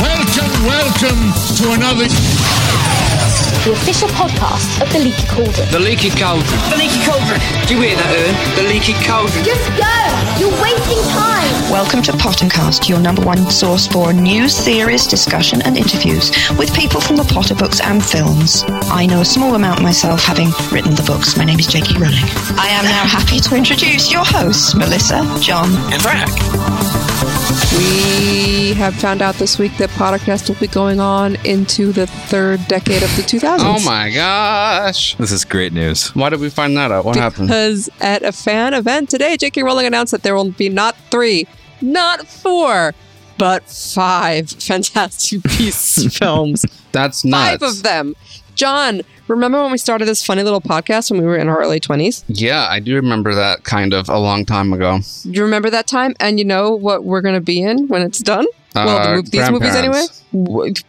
Welcome, welcome to another. The official podcast of The Leaky Cauldron. The leaky cauldron. The leaky cauldron. Do you hear that, Ern? The leaky cauldron. Just go! You're wasting time! Welcome to Pottercast, your number one source for news, theories, discussion, and interviews with people from the Potter books and films. I know a small amount myself, having written the books. My name is J.K. Rowling. I am now happy to introduce your hosts, Melissa, John, And Frack. We have found out this week that Pottercast will be going on into the third decade of the 2000s. Oh my gosh. This is great news. Why did we find that out? What happened? Because at a fan event today, J.K. Rowling announced that there will be not three, not four, but five Fantastic Beasts films. That's nuts. Five of them. John, remember when we started this funny little podcast when we were in our early 20s? Yeah, I do remember that kind of a long time ago. You remember that time? And you know what we're going to be in when it's done? Well, the Uh, mov- these movies anyway.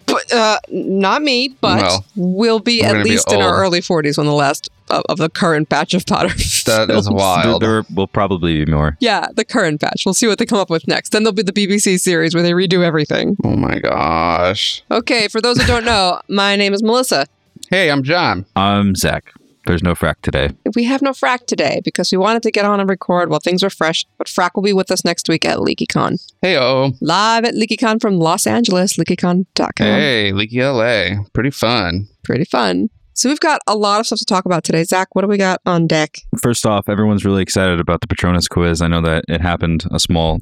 But, uh, not me, but Well, we'll be at gonna be least in our early 40s when the last of, of the current batch of Potter. That is films. There, wild. there will probably be more. Yeah, the current batch. We'll see what they come up with next. Then there'll be the BBC series where they redo everything. Oh my gosh. Okay, for those who don't know, my name is Melissa. Hey, I'm John. I'm Zach. There's no frack today. We have no Frack today because we wanted to get on and record while things are fresh, but Frack will be with us next week at LeakyCon. Hey, oh. Live at LeakyCon from Los Angeles, leakycon.com. Hey, Leaky LA. Pretty fun. Pretty fun. So we've got a lot of stuff to talk about today. Zach, what do we got on deck? First off, everyone's really excited about the Patronus quiz. I know that it happened a small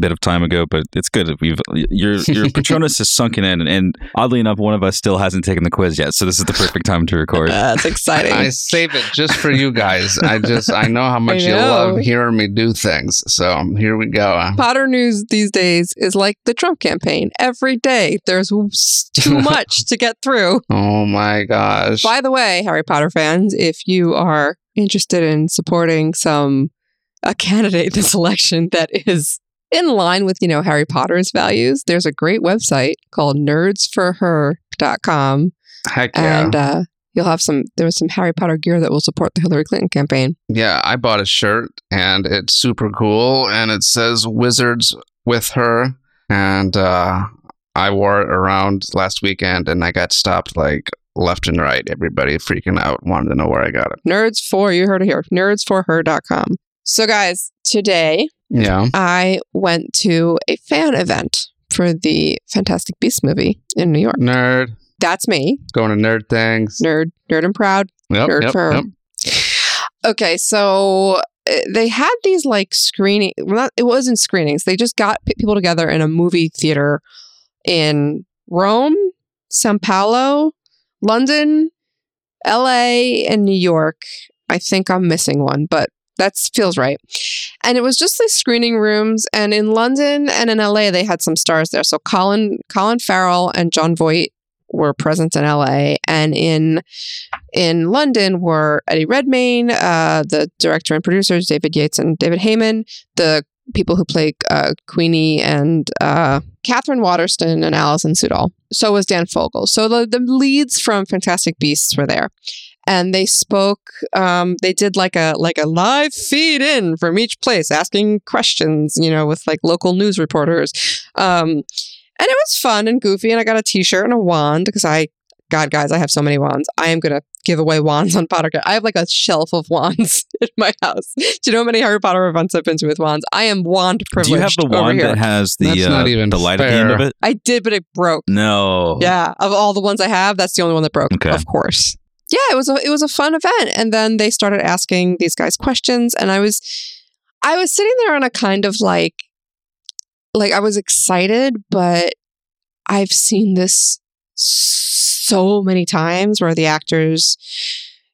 bit of time ago, but it's good. We've your your Patronus is sunken in, and, and oddly enough, one of us still hasn't taken the quiz yet. So this is the perfect time to record. That's exciting. I save it just for you guys. I just, I know how much you love hearing me do things. So here we go. Potter news these days is like the Trump campaign. Every day there's too much to get through. Oh my gosh. By the way, Harry Potter fans, if you are interested in supporting some a candidate this election that is in line with, you know, Harry Potter's values, there's a great website called nerdsforher.com Heck yeah. and uh You'll have some. There was some Harry Potter gear that will support the Hillary Clinton campaign. Yeah, I bought a shirt and it's super cool and it says Wizards with her and uh I wore it around last weekend and I got stopped like left and right. Everybody freaking out, wanted to know where I got it. Nerds for you heard it here. Nerdsforher.com. So, guys, today Yeah. I went to a fan event for the Fantastic Beasts movie in New York. Nerd. That's me, Going to nerd things. nerd, nerd and proud. Yep, nerd yep, for- yep. Okay, so uh, they had these like screening. Well, not, it wasn't screenings. They just got people together in a movie theater in Rome, Sao Paulo, London, L.A., and New York. I think I'm missing one, but that feels right. And it was just the screening rooms. And in London and in LA, they had some stars there. So Colin Colin Farrell and Jon Voight were present in LA, and in in London were Eddie Redmayne, uh, the director and producers David Yates and David Heyman, the people who play uh, Queenie and uh, Katherine Waterston and Alison Sudol. So was Dan Fogel. So the, the leads from Fantastic Beasts were there and they spoke um, they did like a like a live feed in from each place asking questions you know with like local news reporters um, and it was fun and goofy and i got a t-shirt and a wand because i god guys i have so many wands i am gonna give away wands on pottercast i have like a shelf of wands in my house do you know how many harry potter events i've been to with wands i am wand privileged Do you have the over wand here. that has the That's uh, not even the light at the end of it? i did but it broke No. yeah, of all the ones I have, that's the only one that broke. Okay. Of course. Yeah, it was a it was a fun event, and then they started asking these guys questions, and I was I was sitting there on a kind of like like I was excited, but I've seen this so many times where the actors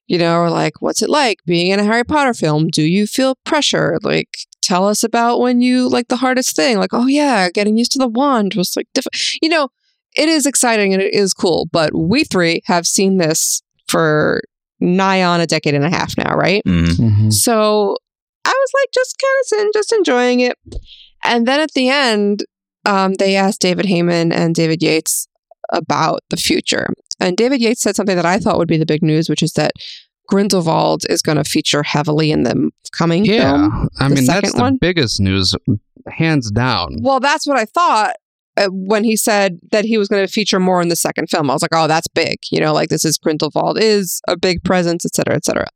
you know are like what's it like being in a harry potter film? Do you feel pressure? Like tell us about when you like the hardest thing. Like oh yeah getting used to the wand was like you know it is exciting and it is cool but we three have seen this for nigh on a decade and a half now right Mhm. so I was like just kind of sitting, just enjoying it. And then at the end, um, they asked David Heyman and David Yates about the future. And David Yates said something that I thought would be the big news, which is that Grindelwald is going to feature heavily in the coming Yeah, film. I The mean that's the one? biggest news, hands down. Well, that's what I thought uh, when he said that he was going to feature more in the second film. I was like, oh, that's big. You know, like this is Grindelwald is a big presence, et cetera, et cetera.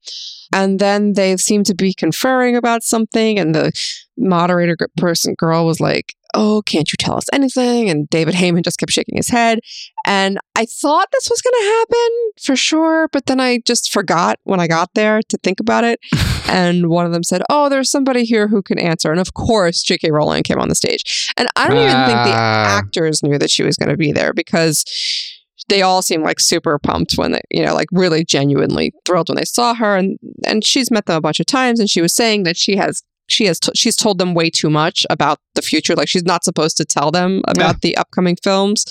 And then they seemed to be conferring about something, and the moderator person girl was like, "Oh, can't you tell us anything?" And David Heyman just kept shaking his head. And I thought this was going to happen for sure, but then I just forgot when I got there to think about it. and one of them said, "Oh, there's somebody here who can answer." And of course, J.K. Rowling came on the stage, and I don't even think the Ah. actors knew that she was going to be there because they all seemed like super pumped when they, you know, like really genuinely thrilled when they saw her, and and she's met them a bunch of times, and she was saying that she has. She has t- she's told them way too much about the future. Like she's not supposed to tell them about the upcoming films,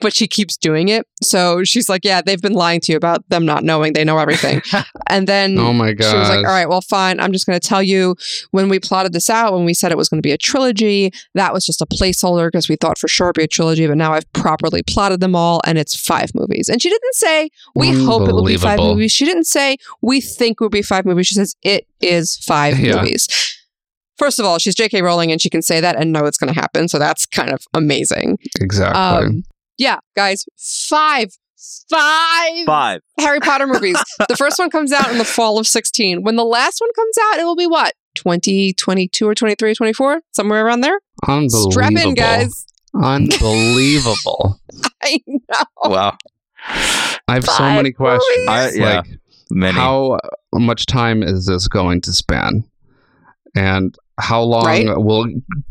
but she keeps doing it. So she's like, "Yeah, they've been lying to you about them not knowing. They know everything." and then Oh my god! she was like, "All right, well, fine. I'm just going to tell you when we plotted this out, when we said it was going to be a trilogy, that was just a placeholder because we thought for sure it'd be a trilogy. But now I've properly plotted them all, and it's five movies. And she didn't say we hope it will be five movies. She didn't say we think it will be five movies. She says it is five Yeah. movies." First of all, she's J.K. Rowling and she can say that and know it's going to happen. So that's kind of amazing. Exactly. Um, yeah, guys, five, five Five. Harry Potter movies. the first one comes out in the fall of 16. When the last one comes out, it will be what? 2022 or 23, 24? Somewhere around there? Unbelievable. Strap in, guys. Unbelievable. I know. Wow. I have so many questions. I, yeah. Like, Many. how much time is this going to span? And how long Right. will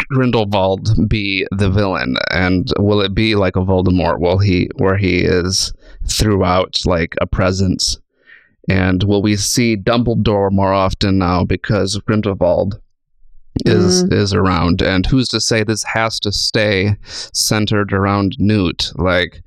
Grindelwald be the villain? And will it be like a Voldemort? Will he where he is throughout like a presence? And will we see Dumbledore more often now because Grindelwald is is around? And who's to say this has to stay centered around Newt? Like,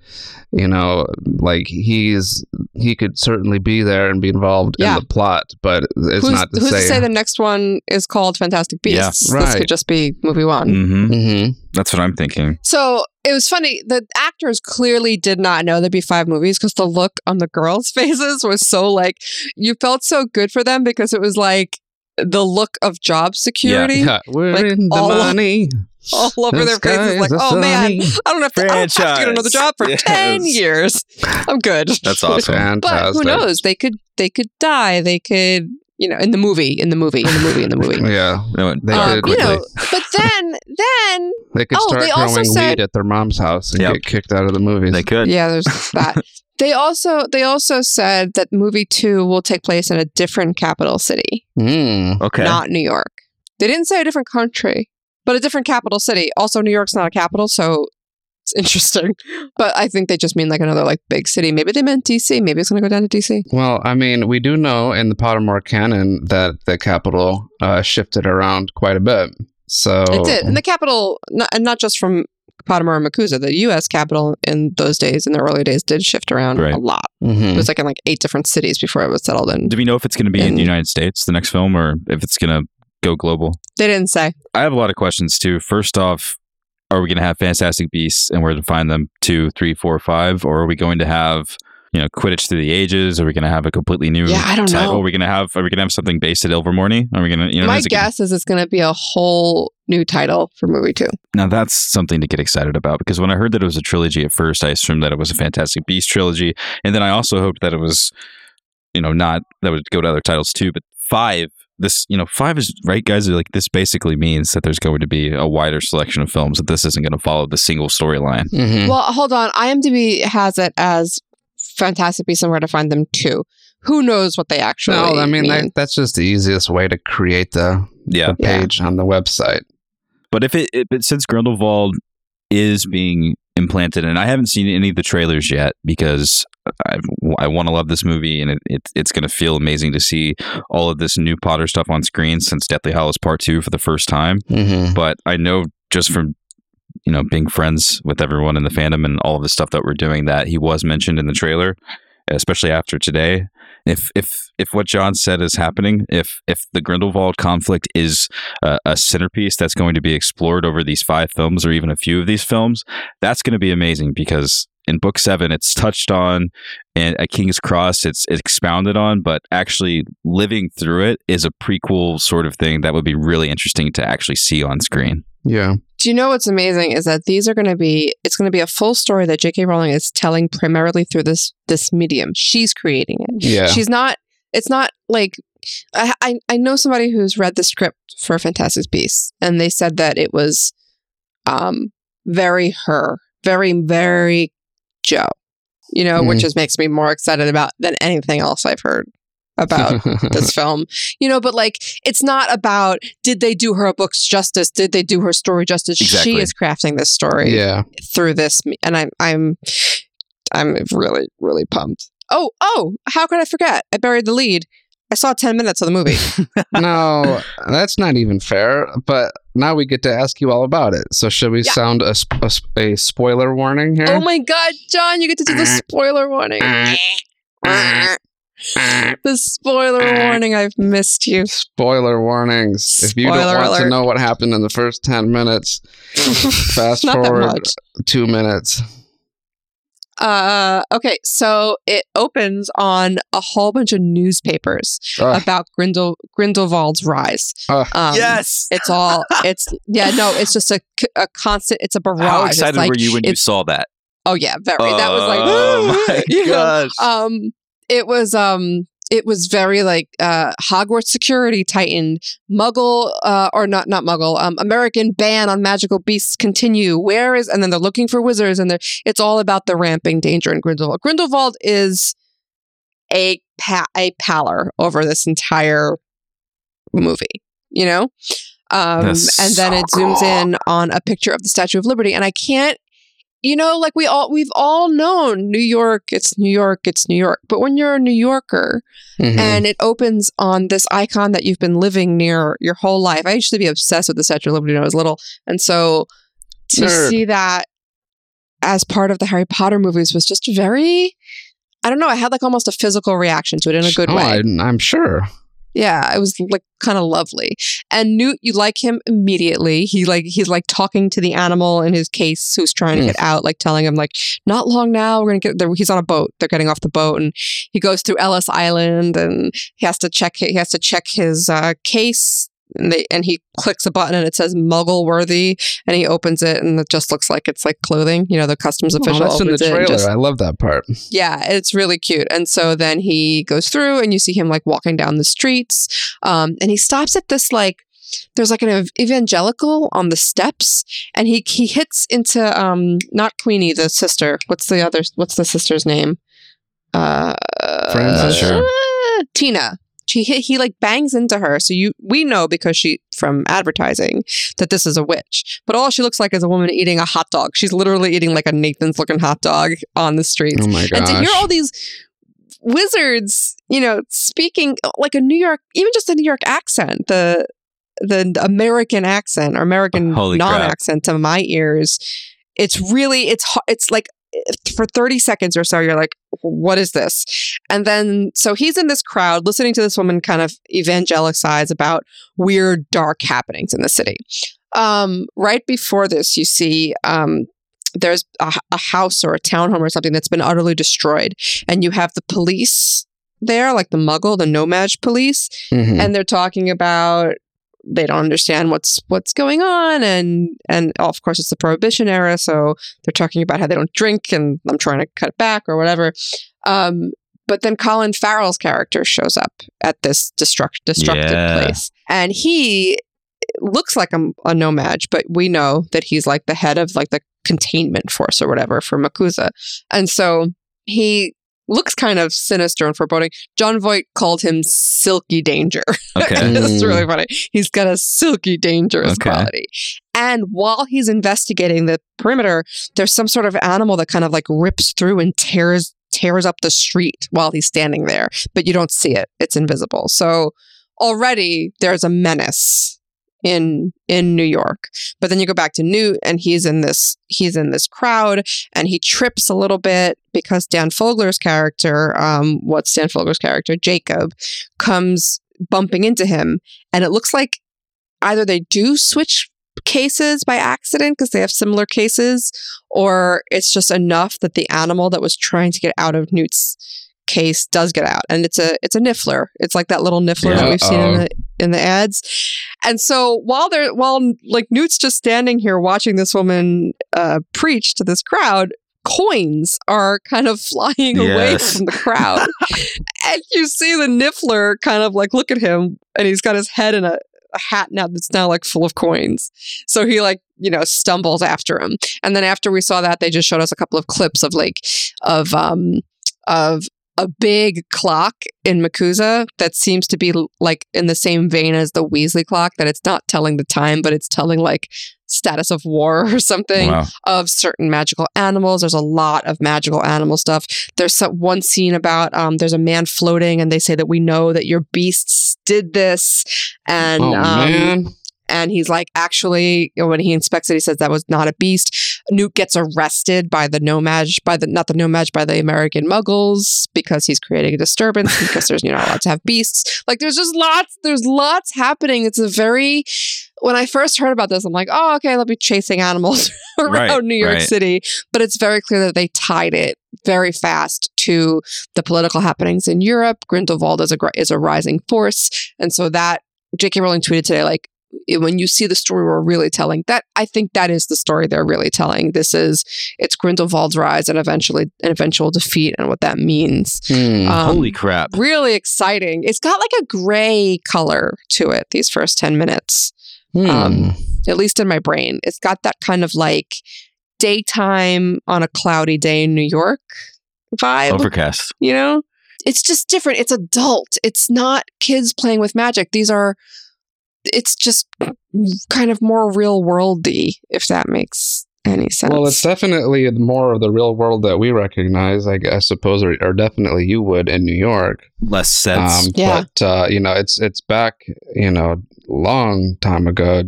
you know, like he's he could certainly be there and be involved Yeah. in the plot, but it's who's not to who's say. to say the next one is called Fantastic Yeah, Beasts? This could just be movie one. hmm hmm That's what I'm thinking. So it was funny. The actors clearly did not know there'd be five movies because the look on the girls' faces was so like you felt so good for them because it was like the look of job security Yeah, we're Like, in the all- money. all over The their faces. Like, oh man. I don't have to, I don't have to get another job for Yes. ten years. I'm good. That's awesome. But who knows? They could they could die. They could you know in the movie, in the movie, in the movie, in the movie. Yeah, No, They Um, did you know, but then then they could Oh, start they also growing said- weed at their mom's house and Yep. get kicked out of the movies. they could. yeah, there's that. They also they also said that movie two will take place in a different capital city, Mm. Okay. not New York. They didn't say a different country, but a different capital city. Also, New York's not a capital, so it's interesting. But I think they just mean like another like big city. Maybe they meant DC. Maybe it's gonna go down to DC. Well, I mean, we do know in the Pottermore canon that the capital uh, shifted around quite a bit. So It did, and the capital, not, and not just from Pottermore and MACUSA, the U.S. capital in those days, in the early days, did shift around Right. a lot. Mhm. It was like in like eight different cities before it was settled in. Do we know if it's going to be in And- the United States, the next film, or if it's going to go global? They didn't say. I have a lot of questions too. First off, are we going to have Fantastic Beasts and where to find them? Two, three, four, five, or are we going to have you know Quidditch through the ages? Are we going to have a completely new? Yeah, I don't title? know. Are we going to have? Are we going to have something based at Ilvermorny? Are we going to? You know, My is it gonna- guess is it's going to be a whole new title for movie two. Now that's something to get excited about because when I heard that it was a trilogy at first, I assumed that it was a Fantastic Beast trilogy, and then I also hoped that it was, you know, not that would go to other titles too. But five, this, you know, five is right, guys. Are like this basically means that there's going to be a wider selection of films that this isn't going to follow the single storyline. Mhm. Well, hold on. IMDb has it as Fantastic Beasts and Where to Find Them too. Who knows what they actually no, I mean, mean? that, that's just the easiest way to create the, Yeah, the page on the website. but if it, it but since Grindelwald is being implanted, and I haven't seen any of the trailers yet because I, I want to love this movie, and it, it it's going to feel amazing to see all of this new Potter stuff on screen since Deathly Hallows Part Two for the first time. Mm-hmm. But I know just from you know being friends with everyone in the fandom and all of the stuff that we're doing that he was mentioned in the trailer, especially after today. If if if what John said is happening, if if the Grindelwald conflict is a, a centerpiece that's going to be explored over these five films or even a few of these films, that's going to be amazing because in book seven, it's touched on, and at King's Cross, it's, it's expounded on, but actually living through it is a prequel sort of thing that would be really interesting to actually see on screen. Yeah. Do you know what's amazing is that these are going to be it's going to be a full story that J.K. Rowling is telling primarily through this this medium. She's creating it. Yeah. She's not. It's not like I, I I know somebody who's read the script for Fantastic Beasts, and they said that it was um very her, very very Joe. You know, which Mhm. just makes me more excited about than anything else I've heard about this film. You know, but like it's not about did they do her a books justice? Did they do her story justice? Exactly. She is crafting this story yeah. through this and I'm I'm I'm really really pumped. Oh, oh, how could I forget? I buried the lead. I saw 10 minutes of the movie. no, that's not even fair. But now we get to ask you all about it. So should we Yeah. sound a, a, a spoiler warning here? oh my god, John, you get to do the uh, spoiler warning. Uh, uh, the spoiler warning. I've missed you. Spoiler warnings. if you don't Spoiler want to know what happened in the first 10 minutes, fast forward two minutes. Uh, okay, so it opens on a whole bunch of newspapers Ugh. about Grindel Grindelwald's rise. Um, yes. It's all, it's, yeah, no, it's just a, a constant, it's a barrage. How excited like- were you when you saw that? Oh, yeah, very. that was like, Oh my you know, um it was um it was very like uh hogwarts security tightened muggle uh or not not muggle um american ban on magical beasts continue. Where is and then they're looking for wizards and they're it's all about the ramping danger in grindelwald. Grindelwald is a pa- a pallor over this entire movie you know? Um and then so it zooms cool. in on a picture of the statue of liberty and i can't you know, like we all we've all known New York, it's New York, it's New York. But when you're a New Yorker Mhm. and it opens on this icon that you've been living near your whole life. I used to be obsessed with the Statue of Liberty when I was little. And so to Nerd. see that as part of the Harry Potter movies was just very I don't know, I had like almost a physical reaction to it in a good oh, way. I, I'm sure. Yeah, it was like kind of lovely. And Newt, you like him immediately. He like he's like talking to the animal in his case who's trying to Mm. get out, like telling him like, not long now, we're gonna get there. He's on a boat. They're getting off the boat, and he goes through Ellis Island, and he has to check he has to check his uh, case. And, they, and he clicks a button and it says muggle worthy and he opens it and it just looks like it's like clothing you know the customs official Oh, official that's in the opens it and trailer. just- I love that part. yeah, it's really cute. And so then he goes through and you see him like walking down the streets. Um, and he stops at this like there's like an evangelical on the steps and he he hits into um not Queenie, the sister. What's the other what's the sister's name? Uh Frances? Not sure. Tina. She hit, he like bangs into her. So you we know because she from advertising that this is a witch. But all she looks like is a woman eating a hot dog. She's literally eating like a Nathan's looking hot dog on the streets Oh my gosh. and to hear all these wizards, you know, speaking like a New York, even just a New York accent, the the American accent or American Holy crap. non-accent to my ears, it's really it's it's like for 30 seconds or so you're like what is this and then so he's in this crowd listening to this woman kind of evangelicize about weird dark happenings in the city um, right before this you see um, there's a, a house or a townhome or something that's been utterly destroyed and you have the police there like the muggle the No-Maj police Mhm. and they're talking about they don't understand what's what's going on. And and of course it's the prohibition era so they're talking about how they don't drink and i'm trying to cut it back or whatever. Um but then colin farrell's character shows up at this destruct destructive Yeah. place. And he looks like a, a No-Maj but we know that he's like the head of like the containment force or whatever for MACUSA and so he looks kind of sinister and foreboding jon voight called him silky danger Okay. it's really funny. He's got a silky, dangerous Okay. quality. And while he's investigating the perimeter, there's some sort of animal that kind of like rips through and tears tears up the street while he's standing there, but you don't see it. It's invisible. So already there's a menace in in New York. But then you go back to Newt and he's in this he's in this crowd and he trips a little bit because Dan Fogler's character, um, what's Dan Fogler's character? Jacob, comes bumping into him and it looks like either they do switch cases by accident because they have similar cases, or it's just enough that the animal that was trying to get out of Newt's case does get out, and it's a it's a niffler. It's like that little niffler that we've seen in the in the ads. And so while they're while like Newt's just standing here watching this woman uh, preach to this crowd, coins are kind of flying away from the crowd, and you see the niffler kind of like look at him, and he's got his head in a, a hat now that's now like full of coins. So he like you know stumbles after him, and then after we saw that, they just showed us a couple of clips of like of um of a big clock in MACUSA that seems to be like in the same vein as the Weasley clock that it's not telling the time but it's telling like status of war or something Wow. of certain magical animals there's a lot of magical animal stuff there's some, one scene about um there's a man floating and they say that we know that your beasts did this and oh um. And he's like, actually, when he inspects it, he says that was not a beast. Newt gets arrested by the No-Maj, by the not the No-Maj, by the American Muggles because he's creating a disturbance because there's you're not allowed to have beasts. Like there's just lots, there's lots happening. It's a very when I first heard about this, I'm like, oh, okay, they'll be chasing animals around Right, New York right. City. But it's very clear that they tied it very fast to the political happenings in Europe. Grindelwald is a is a rising force, and so that J.K. Rowling tweeted today, like when you see the story we're really telling that i think that is the story they're really telling. This is it's grindelwald's rise and eventually an eventual defeat and what that means. Hmm. um, Holy crap. really exciting. It's got like a gray color to it these first 10 minutes. Hmm. um, at least in my brain. It's got that kind of like daytime on a cloudy day in new york vibe Overcast. you know? It's just different. It's adult. It's not kids playing with magic. These are it's just kind of more real worldy if that makes any sense Well, it's definitely more of the real world that we recognize, I, guess, I suppose, or, or definitely you would in New York. Less sets. Um, Yeah. But uh, you know, it's it's back, you know, long time ago.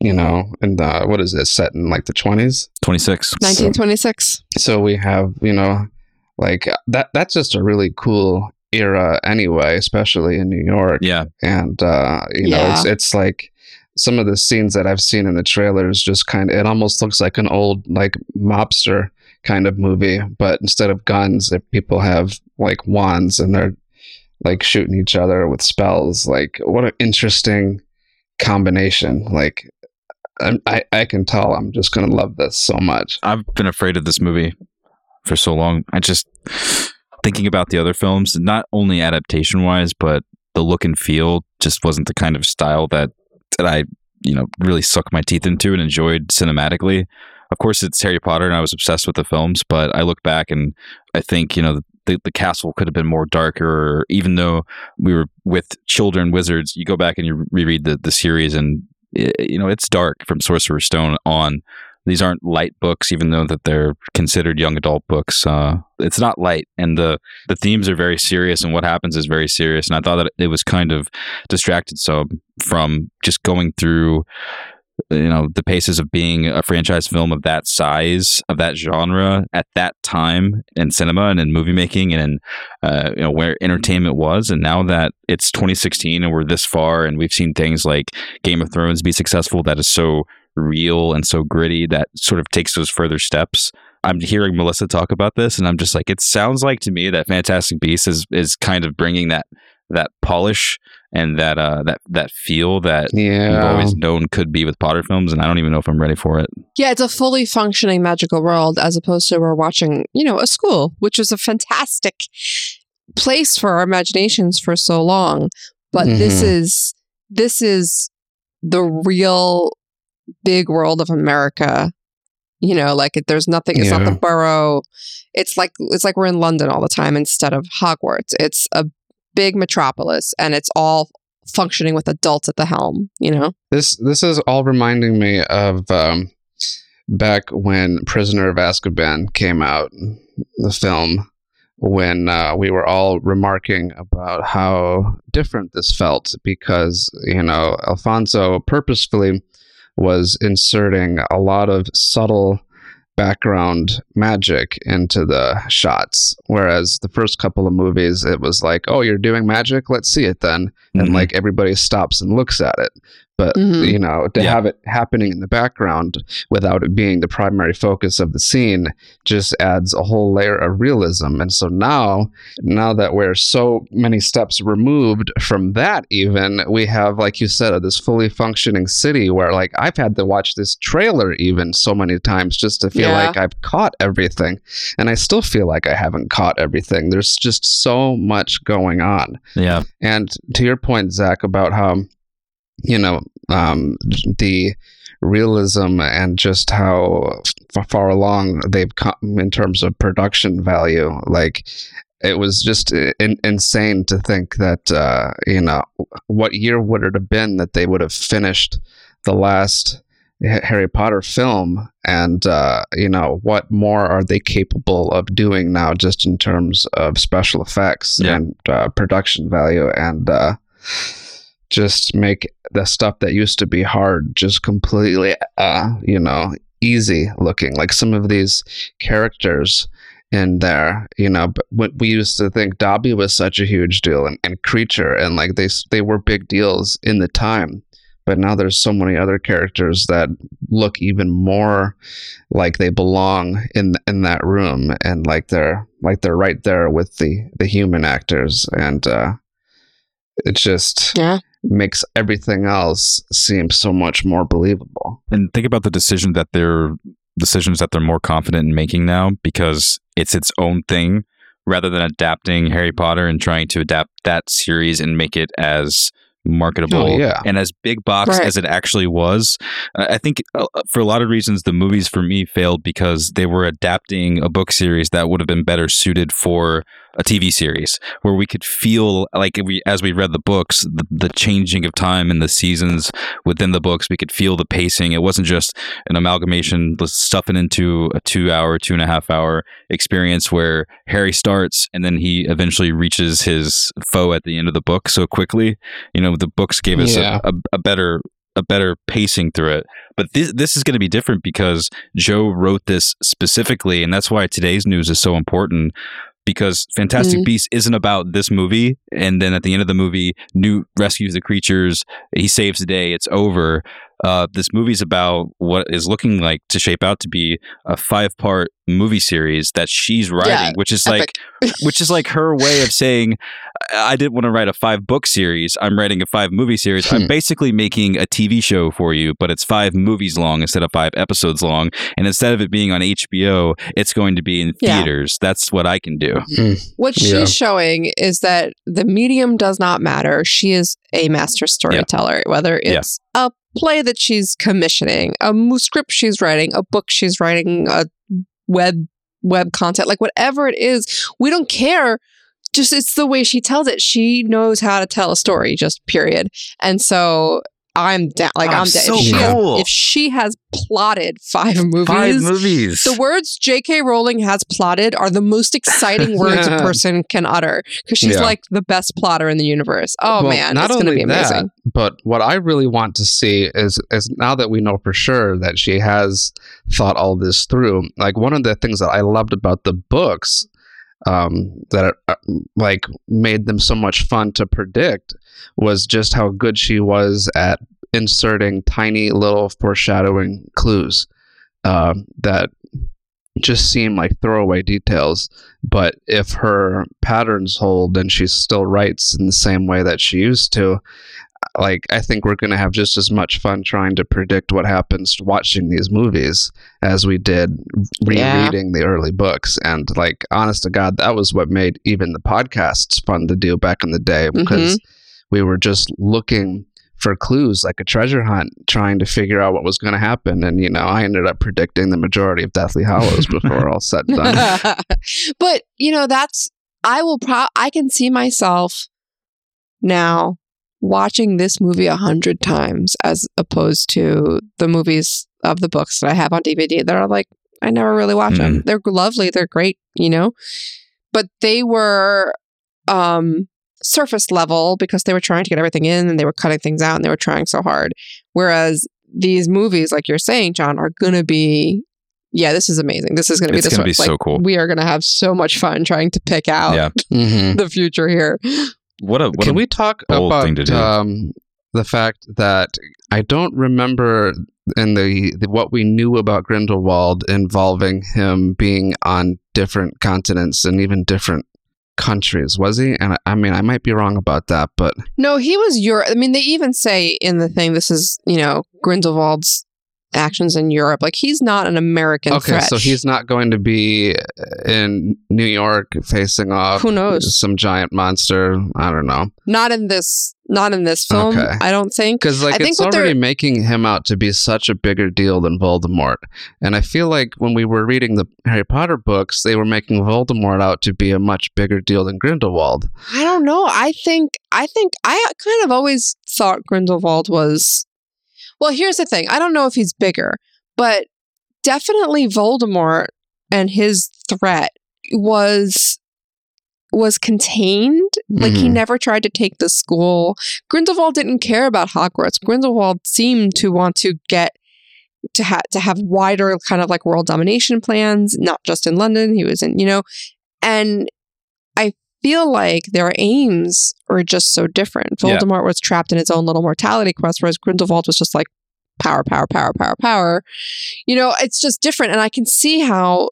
You know, and what is it set in like the twenties? 26. 1926 So we have, you know, like that. That's just a really cool era, anyway, especially in New York. Yeah. and uh, you know, it's it's like some of the scenes that I've seen in the trailers just kind of it almost looks like an old like mobster kind of movie, but instead of guns, if people have like wands and they're like shooting each other with spells. Like what an interesting combination. Like I'm, I I can tell I'm just gonna love this so much. I've been afraid of this movie for so long. I just thinking about the other films, not only adaptation wise, but the look and feel just wasn't the kind of style that that I, you know, really sucked my teeth into and enjoyed cinematically. Of course, it's Harry Potter, and I was obsessed with the films. But I look back and I think you know the the castle could have been more darker. Even though we were with children wizards, you go back and you reread the the series, and i you know it's dark from Sorcerer's Stone on. These aren't light books, even though that they're considered young adult books. Uh, it's not light, and the the themes are very serious, and what happens is very serious. And I thought that it was kind of distracted so from just going through you know the paces of being a franchise film of that size of that genre at that time in cinema and in movie making and in uh, you know where entertainment was and now that it's 2016 and we're this far and we've seen things like Game of Thrones be successful that is so real and so gritty that sort of takes those further steps I'm hearing Melissa talk about this and I'm just like it sounds like to me that Fantastic Beasts is is kind of bringing that that polish and that uh that that feel that we've Yeah. always known could be with Potter films, and I don't even know if I'm ready for it. yeah it's a fully functioning magical world as opposed to we're watching you know a school which was a fantastic place for our imaginations for so long but this Mhm. is this is the real big world of america. You know like it, there's nothing it's not the borough. It's like it's like we're in london all the time instead of hogwarts. It's a big metropolis and it's all functioning with adults at the helm you know? This this is all reminding me of um, back when Prisoner of Azkaban came out, the film, when uh, we were all remarking about how different this felt because you know Alfonso purposefully was inserting a lot of subtle background magic into the shots. Whereas the first couple of movies it was like oh you're doing magic? Let's see it then. And Mhm. like everybody stops and looks at it but Mhm. you know, to Yeah. have it happening in the background without it being the primary focus of the scene just adds a whole layer of realism. And so now, now that we're so many steps removed from that, even we have, like you said, this fully functioning city where, like, I've had to watch this trailer even so many times just to feel Yeah. like I've caught everything, and I still feel like I haven't caught everything. There's just so much going on. Yeah. And to your point, Zach, about how, you know, um, the realism and just how far along they've come in terms of production value, like it was just in- insane to think that, uh, you know, what year would it have been that they would have finished the last Harry Potter film, and uh, you know what more are they capable of doing now, just in terms of special effects Yeah. and uh, production value, and uh, just make the stuff that used to be hard just completely, uh, you know, easy looking. Like some of these characters in there, you know, but we used to think Dobby was such a huge deal, and, and Kreacher, and like they they were big deals in the time but now there's so many other characters that look even more like they belong in in that room and like they're like they're right there with the the human actors and uh it just Yeah. Makes everything else seem so much more believable And think about the decision that they're decisions that they're more confident in making now because it's its own thing rather than adapting Harry Potter and trying to adapt that series and make it as marketable Oh, yeah. and as big box Right. as it actually was. I think uh, for a lot of reasons the movies for me failed because they were adapting a book series that would have been better suited for a TV series where we could feel like we as we read the books the, the changing of time and the seasons within the books we could feel the pacing. It wasn't just an amalgamation let's into a two hour two and a half hour experience where harry starts and then he eventually reaches his foe at the end of the book so quickly. You know the books gave us Yeah. a, a, a better a better pacing through it. But this, this is going to be different because joe wrote this specifically and that's why today's news is so important because Fantastic Mhm. Beasts isn't about this movie, and then at the end of the movie, Newt rescues the creatures, he saves the day, it's over. Uh, this movie's about what is looking like to shape out to be a five-part movie series that she's writing, Yeah, which is epic. like, which is like her way of saying, I I didn't want to write a five-book series. I'm writing a five-movie series. Hmm. I'm basically making a TV show for you, but it's five movies long instead of five episodes long. And instead of it being on HBO, it's going to be in Yeah. theaters. That's what I can do. What she's Yeah. showing is that the medium does not matter. She is a master storyteller, whether Yeah. it's a play that she's commissioning, a script she's writing, a book she's writing, a web web content, like whatever it is, we don't care. Just it's the way she tells it. She knows how to tell a story, just period. And so I'm down. Oh, like Oh, I'm down. so if, she cool. has, if she has plotted five movies, five movies. the words J.K. Rowling has plotted are the most exciting words a person can utter because she's Yeah. like the best plotter in the universe. Oh Well, man, not it's going to be amazing. That, but what I really want to see is is now that we know for sure that she has thought all this through. Like one of the things that I loved about the books um, that uh, like made them so much fun to predict was just how good she was at inserting tiny little foreshadowing clues um, that just seem like throwaway details. But if her patterns hold and she still writes in the same way that she used to, like I think we're going to have just as much fun trying to predict what happens watching these movies as we did Yeah. rereading the early books. And like, honest to God, that was what made even the podcasts fun to do back in the day mm-hmm. because we were just looking for clues like a treasure hunt trying to figure out what was going to happen and you know i ended up predicting the majority of Deathly Hallows before all said and done but you know, that's I will. Pro- I can see myself now watching this movie a hundred times as opposed to the movies of the books that I have on DVD that are like I never really watch them. They're lovely, they're great, you know, but they were um surface level because they were trying to get everything in and they were cutting things out and they were trying so hard. Whereas these movies, like you're saying, John, are gonna be yeah, this is amazing. This is gonna be It's this gonna one- be so cool. We are gonna have so much fun trying to pick out Yeah. Mhm. the future here. What a what can a, we talk about thing to do. um, the fact that I don't remember in the, the what we knew about Grindelwald involving him being on different continents and even different countries. Was he? And I, I mean, I might be wrong about that, but No, he was Europe. I mean, they even say in the thing, this is, you know, Grindelwald's actions in Europe. Like, he's not an American okay, threat. so he's not going to be in New York facing off Who knows? some giant monster. I don't know. Not in this, not in this film, Okay. I don't think. Because like I think it's already making him out to be such a bigger deal than Voldemort, and I feel like when we were reading the Harry Potter books, they were making Voldemort out to be a much bigger deal than Grindelwald. I don't know. I think I think I kind of always thought Grindelwald was Well, here's the thing. I don't know if he's bigger, but definitely Voldemort and his threat was was contained. Like he Mhm. never tried to take the school. Grindelwald didn't care about Hogwarts. Grindelwald seemed to want to get to have to have wider kind of like world domination plans, not just in London. He was in, you know, and I feel like their aims were just so different. Yeah. Voldemort was trapped in his own little mortality quest, whereas Grindelwald was just like power, power, power, power, power. You know, it's just different, and I can see how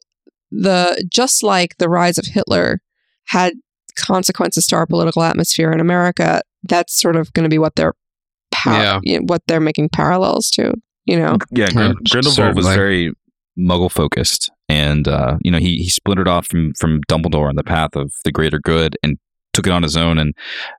the just like the rise of Hitler had consequences to our political atmosphere in America. That's sort of going to be what they're power, Yeah. you know, what they're making parallels to. You know, Yeah, Grindelwald was very Muggle focused, and uh, you know he he splintered off from from Dumbledore on the path of the greater good and took it on his own. And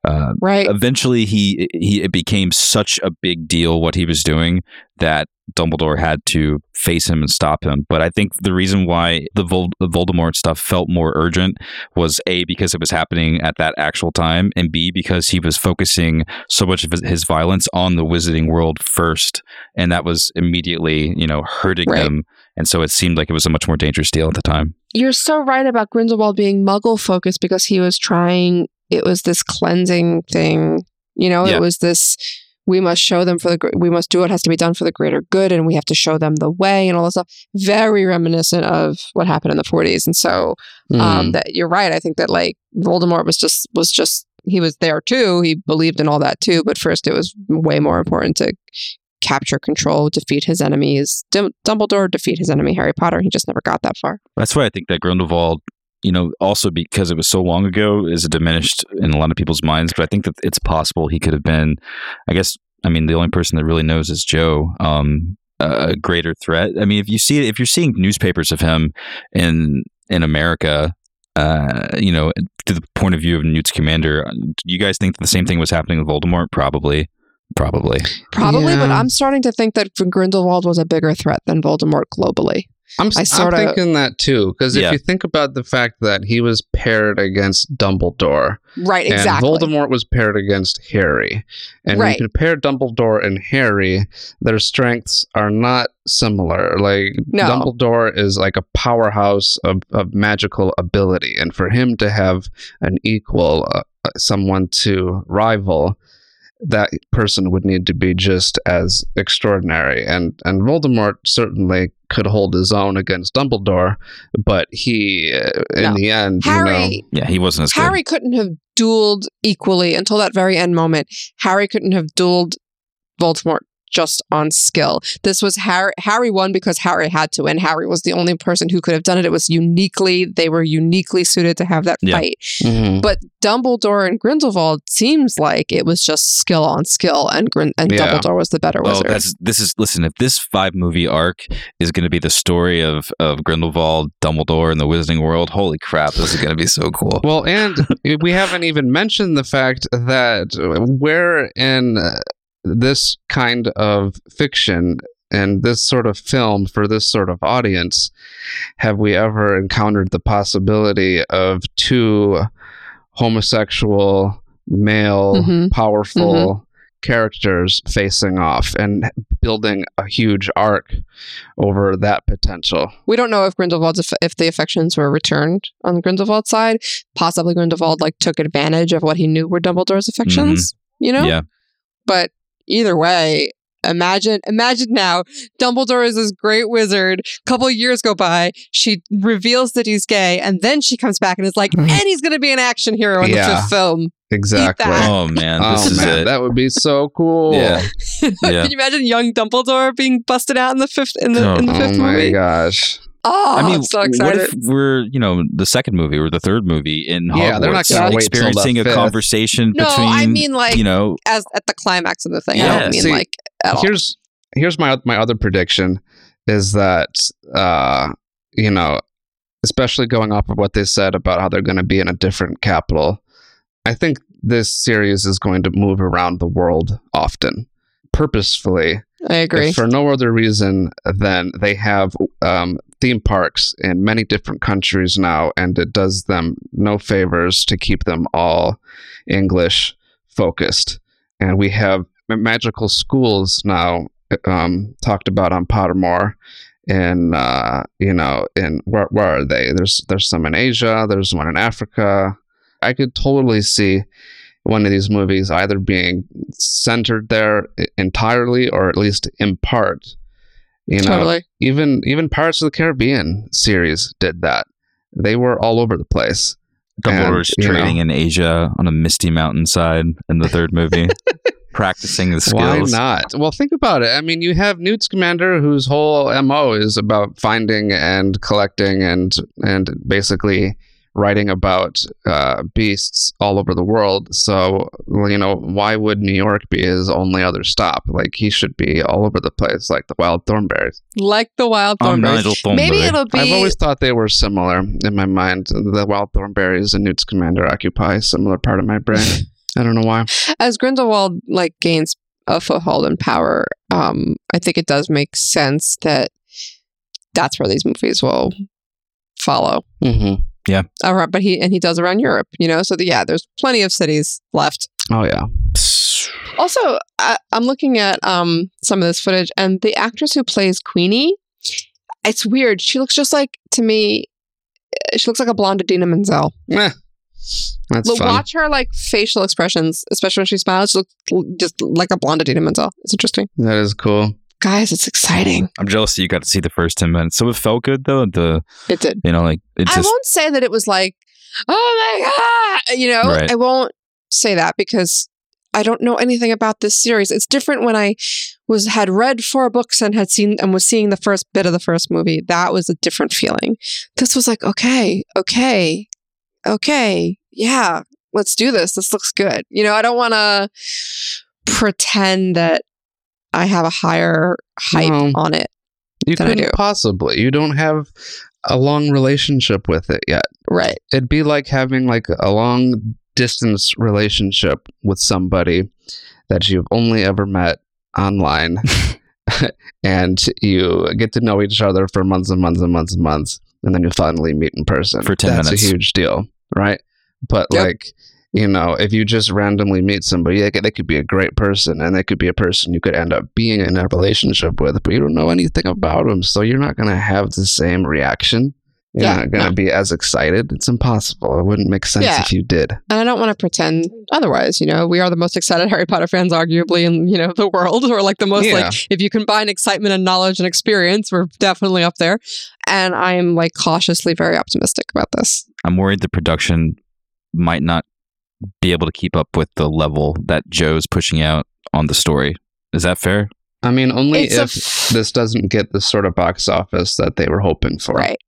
uh, right? eventually, he he it became such a big deal what he was doing that Dumbledore had to face him and stop him. But I think the reason why the, Vol- the Voldemort stuff felt more urgent was a because it was happening at that actual time, and b because he was focusing so much of his, violence on the Wizarding World first, and that was immediately you know hurting Right. them. And so it seemed like it was a much more dangerous deal at the time. You're so right about Grindelwald being Muggle focused because he was trying. It was this cleansing thing. You know, Yeah. it was this. We must show them for the. We must do what has to be done for the greater good, and we have to show them the way and all this stuff. Very reminiscent of what happened in the 40s, and so Mm. um, that you're right. I think that like Voldemort was just was just he was there too. He believed in all that too. But first, it was way more important to capture control, defeat his enemies. Dum- Dumbledore defeat his enemy Harry Potter. He just never got that far. That's why I think that Grindelwald, you know, also because it was so long ago, is diminished in a lot of people's minds. But I think that it's possible he could have been, I guess, I mean, the only person that really knows is Joe. Um, a greater threat. I mean, if you see if you're seeing newspapers of him in in America, uh, you know, to the point of view of Newt's commander, do you guys think the same thing was happening with Voldemort? Probably, probably. Probably, but I'm starting to think that Grindelwald was a bigger threat than Voldemort globally. I'm, I I sorta- am thinking that too, because if you think about the fact that he was paired against Dumbledore, Right, exactly. and Voldemort was paired against Harry, and Right. you compare Dumbledore and Harry, their strengths are not similar. Like No. Dumbledore is like a powerhouse of, of magical ability, and for him to have an equal, uh, uh, someone to rival. That person would need to be just as extraordinary, and and Voldemort certainly could hold his own against Dumbledore, but he, uh, in No. the end, you Harry, know, Yeah, he wasn't as good. Harry couldn't have dueled equally until that very end moment. Harry couldn't have dueled Voldemort just on skill. This was Harry. Harry won because Harry had to, and Harry was the only person who could have done it. It was uniquely, they were uniquely suited to have that Yeah. fight. Mhm. But Dumbledore and Grindelwald seems like it was just skill on skill, and Grin- and Yeah. Dumbledore was the better Oh, wizard. that's this is listen. If this five movie arc is going to be the story of of Grindelwald, Dumbledore, and the Wizarding World, holy crap, this is going to be so cool. Well, and we haven't even mentioned the fact that where in uh, this kind of fiction and this sort of film for this sort of audience have we ever encountered the possibility of two homosexual, male, Mhm. powerful characters facing off and building a huge arc over that potential? we don't know if Grindelwald's aff- if the affections were returned on Grindelwald's side. Possibly Grindelwald like took advantage of what he knew were Dumbledore's affections. You know, Yeah, but either way. Imagine, imagine now. Dumbledore is this great wizard. Couple years go by, she reveals that he's gay, and then she comes back and is like. "And he's going to be an action hero in the fifth film." exactly. Oh man, oh this is man, it. that would be so cool. Yeah. Yeah. Can you imagine young Dumbledore being busted out in the fifth in the oh. in the Oh fifth my movie? gosh. Oh, I mean, I'm so what excited. if we're you know the second movie or the third movie in Hogwarts, Yeah, they're not gonna wait the experiencing a fifth. conversation No, between I mean, like, you know As at the climax of the thing, I Yeah, don't mean see, like at all. here's here's my my other prediction is that uh you know especially going off of what they said about how they're going to be in a different capital i think this series is going to move around the world often purposefully I agree. if for no other reason than they have um, theme parks in many different countries now, and it does them no favors to keep them all English focused. And we have magical schools now um, talked about on Pottermore. In uh, you know, in where, where are they? There's there's some in Asia. There's one in Africa. I could totally see one of these movies either being centered there entirely or at least in part. You know, totally. even even Pirates of the Caribbean series did that. They were all over the place. Dumbledore's and, you trading know, in Asia on a misty mountainside in the third movie, practicing the skills. Why not? Well, think about it. I mean, you have Newt Scamander, whose whole mo is about finding and collecting and and basically writing about uh, beasts all over the world. So, you know, why would New York be his only other stop? Like he should be all over the place, like the wild Thornberrys. Like the wild Thornberrys. Nigel Maybe it'll be I've always thought they were similar in my mind. The wild Thornberrys and Newt Scamander occupy a similar part of my brain. I don't know why. as Grindelwald like gains a foothold in power. Um, I think it does make sense that that's where these movies will follow. Mm-hmm. Around, but he and he does around Europe, you know. So the, yeah, there's plenty of cities left. Oh yeah. Also, I, I'm looking at um some of this footage, and the actress who plays Queenie, it's weird. She looks just like to me. She looks like a blonde Idina Menzel. Eh, that's Look, fun. watch her like facial expressions, especially when she smiles. She looks just like a blonde Idina Menzel. It's interesting, That is cool. Guys. It's exciting. I'm jealous that you got to see the first ten minutes. So it felt good though. The It did. you know like it I just won't say that it was like, oh my god, you know. Right. I won't say that because I don't know anything about this series. It's different when I was had read four books and had seen and was seeing the first bit of the first movie. That was a different feeling. This was like, okay, okay, okay, yeah, let's do this. This looks good. You know, I don't want to pretend that I have a higher hype No. on it. You than couldn't do. possibly. You don't have a long relationship with it yet. Right. It'd be like having like a long distance relationship with somebody that you've only ever met online and you get to know each other for months and months and months and months and then you finally meet in person. For 10 That's minutes. a huge deal, right? But Yep. like you know, if you just randomly meet somebody, they could, they could be a great person, and they could be a person you could end up being in a relationship with, but you don't know anything about them, so you're not going to have the same reaction. You're Yeah, not going to no. be as excited. It's impossible. It wouldn't make sense Yeah. if you did. And I don't want to pretend otherwise. You know, we are the most excited Harry Potter fans, arguably, in you know the world, or like the most Yeah. like if you combine excitement and knowledge and experience, we're definitely up there. And I'm like cautiously very optimistic about this. I'm worried the production might not be able to keep up with the level that Joe's pushing out on the story. Is that fair? I mean, only It's if f- this doesn't get the sort of box office that they were hoping for. Right,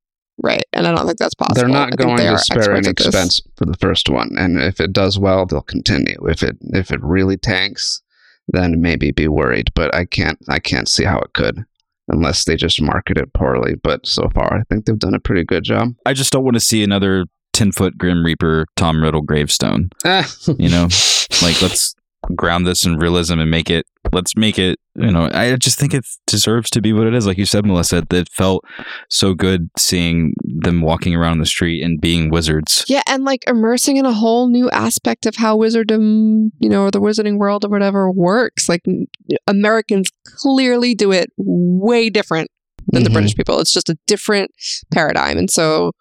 right. And I don't think that's possible. They're not think going they to are spare any experts at this. expense for the first one, and if it does well, they'll continue. If it if it really tanks, then maybe be worried. But I can't I can't see how it could, unless they just market it poorly. But so far, I think they've done a pretty good job. I just don't want to see another 10 foot Grim Reaper Tom Riddle gravestone. Ah, You know, like let's ground this in realism and make it, let's make it, you know, I just think it deserves to be what it is. Like you said, Melissa, it felt so good seeing them walking around the street and being wizards. Yeah, and like immersing in a whole new aspect of how wizardom, you know, or the wizarding world or whatever works. Like Americans clearly do it way different than the Mhm. British people. It's just a different paradigm, and so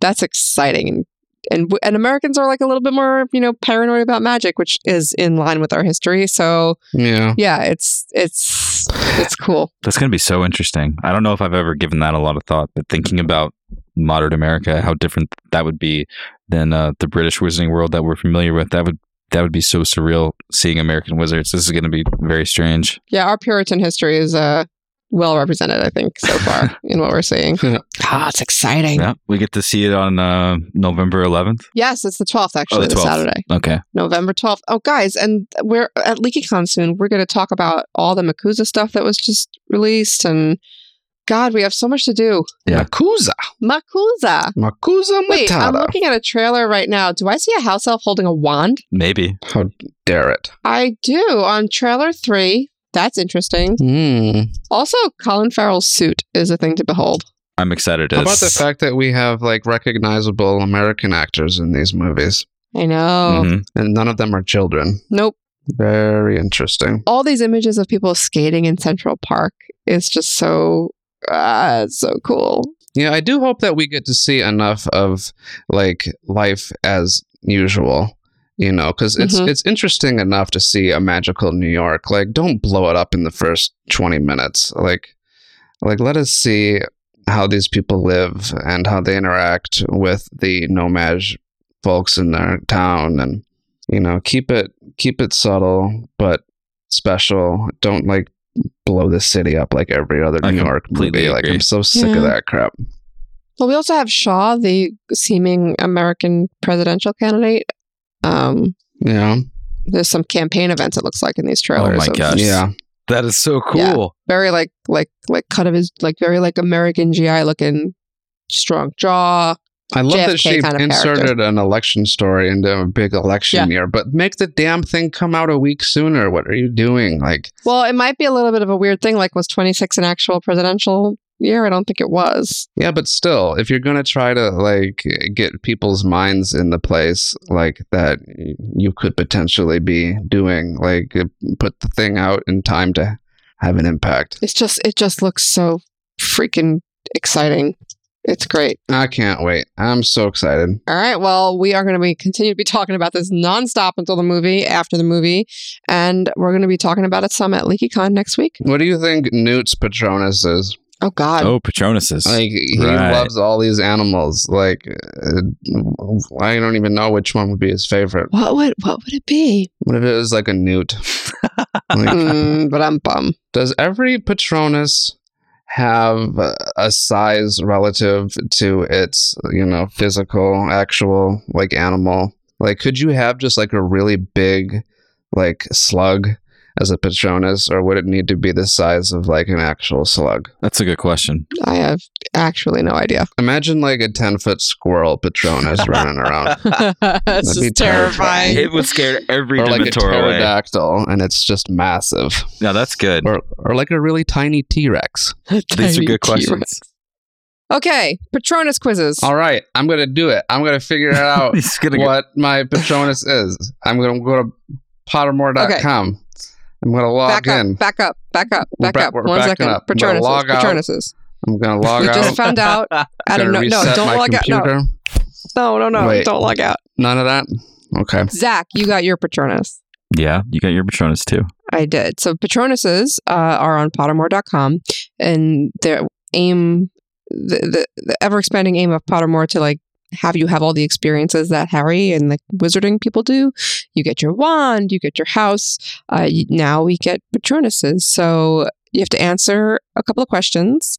that's exciting. And and and Americans are like a little bit more, you know, paranoid about magic, which is in line with our history. So yeah. yeah, it's it's it's cool. That's going to be so interesting. I don't know if I've ever given that a lot of thought, but thinking about modern America, how different that would be than uh, the British wizarding world that we're familiar with, that would that would be so surreal seeing American wizards. This is going to be very strange. Yeah, our Puritan history is uh, well represented, I think, so far in what we're seeing. Ah, it's exciting. Yeah, we get to see it on uh, November 11th. Yes, it's the 12th, actually, Oh, the 12th. Saturday. Okay. November 12th. Oh, guys, and we're at LeakyCon soon. We're going to talk about all the MACUSA stuff that was just released. And God, we have so much to do. Yeah. MACUSA. MACUSA. MACUSA Wait, I'm looking at a trailer right now. Do I see a house elf holding a wand? Maybe. How dare it? I do on trailer three. That's interesting. Hmm. Also, Colin Farrell's suit is a thing to behold. I'm excited. How about the fact that we have like recognizable American actors in these movies, I know. Mhm. and none of them are children? Nope. Very interesting. All these images of people skating in Central Park is just so, it's so cool. Yeah, I do hope that we get to see enough of like life as usual. You know, because it's Mhm. it's interesting enough to see a magical New York. Like, don't blow it up in the first twenty minutes. Like, like let us see how these people live and how they interact with the No-Maj folks in their town, and you know, keep it keep it subtle but special. Don't like blow the city up like every other I New York completely movie. Like. I'm so sick Yeah. of that crap. Well, we also have Shaw, the seeming American presidential candidate. Um, Yeah. there's some campaign events it looks like in these trailers. Oh trailers. my of gosh. Yeah. That is so Yeah. cool. Very like like like cut of his like very like American GI looking, strong jaw. I love that she kind of inserted character. an election story into a big election year, but make the damn thing come out a week sooner. What are you doing? Like, Well, it might be a little bit of a weird thing. Like, was 26 an actual presidential year? I don't think it was. yeah, but still, if you're gonna try to like get people's minds in the place like that, you could potentially be doing like uh, put the thing out in time to have an impact. It's just it just looks so freaking exciting. It's great. I can't wait. I'm so excited. All right. Well, we are going to be continue to be talking about this nonstop until the movie, after the movie, and we're going to be talking about it some at LeakyCon next week. What do you think Newt's Patronus is? Oh God. Oh, Patronuses. Like he Right. loves all these animals. Like uh, I don't even know which one would be his favorite. What would what would it be? What if it was like a newt? Like, mm, but I'm bum. does every Patronus have a size relative to its, you know, physical, actual like animal? Like, could you have just like a really big, like slug as a Patronus, or would it need to be the size of like an actual slug? That's a good question. I have actually no idea. Imagine like a ten foot squirrel Patronus running around. That's That'd just be terrifying. terrifying. It would scare every or like a Dementor away. pterodactyl, and it's just massive. No, that's good. Or, or like a really tiny T Rex. These are good questions. T-Rex. Okay, Patronus quizzes. All right, I'm gonna do it. I'm gonna figure out He's gonna go- what my Patronus is. I'm gonna go to pottermore.com. I'm gonna log back up, back up, back up, We're back back- up. we're One backing second. up. I'm gonna log out. I'm gonna log We out. just found out. I don't know. No, don't my log out. No, no, no, no. Wait. Don't log out. None of that. Okay. Zach, you got your Patronus. yeah, you got your Patronus too. I did. So Patronuses uh, are on Pottermore.com, and their aim, the, the, the ever expanding aim of Pottermore to like have you have all the experiences that Harry and the wizarding people do. You get your wand, you get your house. Uh, you- now we get Patronuses. So you have to answer a couple of questions.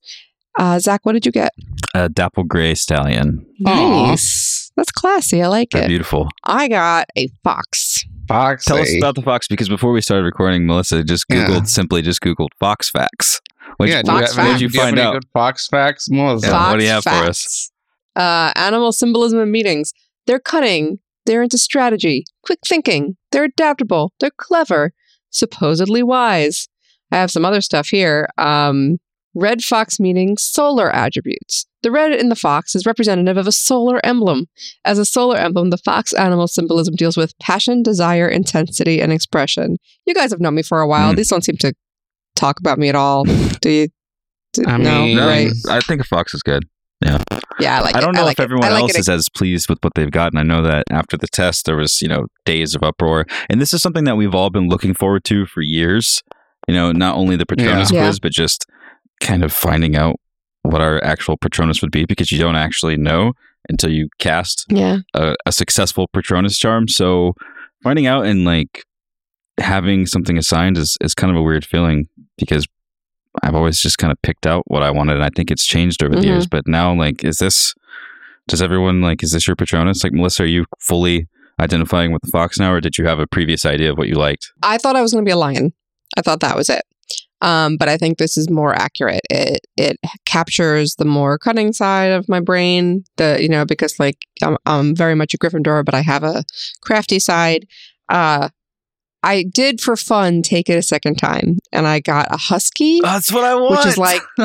Uh, Zach, what did you get? A dapple gray stallion. Aw. Nice. That's classy. I like They're it. beautiful. I got a fox. Fox. Tell us about the fox because before we started recording, Melissa just Yeah. googled simply just googled fox facts. What'd yeah, you, you Fox have, facts. do you you have find any out? good fox facts, Melissa? Yeah, Fox what do you have for us? Uh, animal symbolism in meetings. They're cunning. They're into strategy, quick thinking. They're adaptable. They're clever. Supposedly wise. I have some other stuff here. Um, red fox meaning solar attributes. The red in the fox is representative of a solar emblem. As a solar emblem, the fox animal symbolism deals with passion, desire, intensity, and expression. You guys have known me for a while. Hmm. These don't seem to talk about me at all. Do you? Do, I mean- No, right? I think a fox is good. Yeah, I like I don't know like if it. everyone like else it. is as pleased with what they've gotten. I know that after the test, there was, you know, days of uproar. And this is something that we've all been looking forward to for years. You know, not only the Patronus Yeah. quiz, but just kind of finding out what our actual Patronus would be because you don't actually know until you cast Yeah. a, a successful Patronus charm. So finding out and like having something assigned is is kind of a weird feeling because I've always just kind of picked out what I wanted, and I think it's changed over the Mhm. years. But now, like, is this? Does everyone like? Is this your Patronus? Like, Melissa, are you fully identifying with the fox now, or did you have a previous idea of what you liked? I thought I was going to be a lion. I thought that was it. Um, but I think this is more accurate. It it captures the more cutting side of my brain. The you know because like I'm, I'm very much a Gryffindor, but I have a crafty side. Uh, I did for fun take it a second time, and I got a husky. That's what I want. Which is like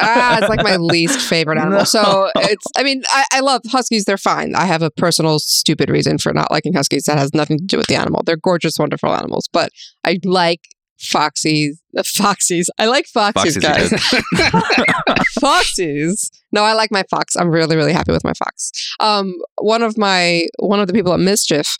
ah, it's like my least favorite animal. No. So it's, I mean, I, I love huskies. They're fine. I have a personal stupid reason for not liking huskies that has nothing to do with the animal. They're gorgeous, wonderful animals, but I like foxies. Uh, foxies. I like foxies, Foxes guys. foxies. No, I like my fox. I'm really, really happy with my fox. Um, one of my one of the people at Mischief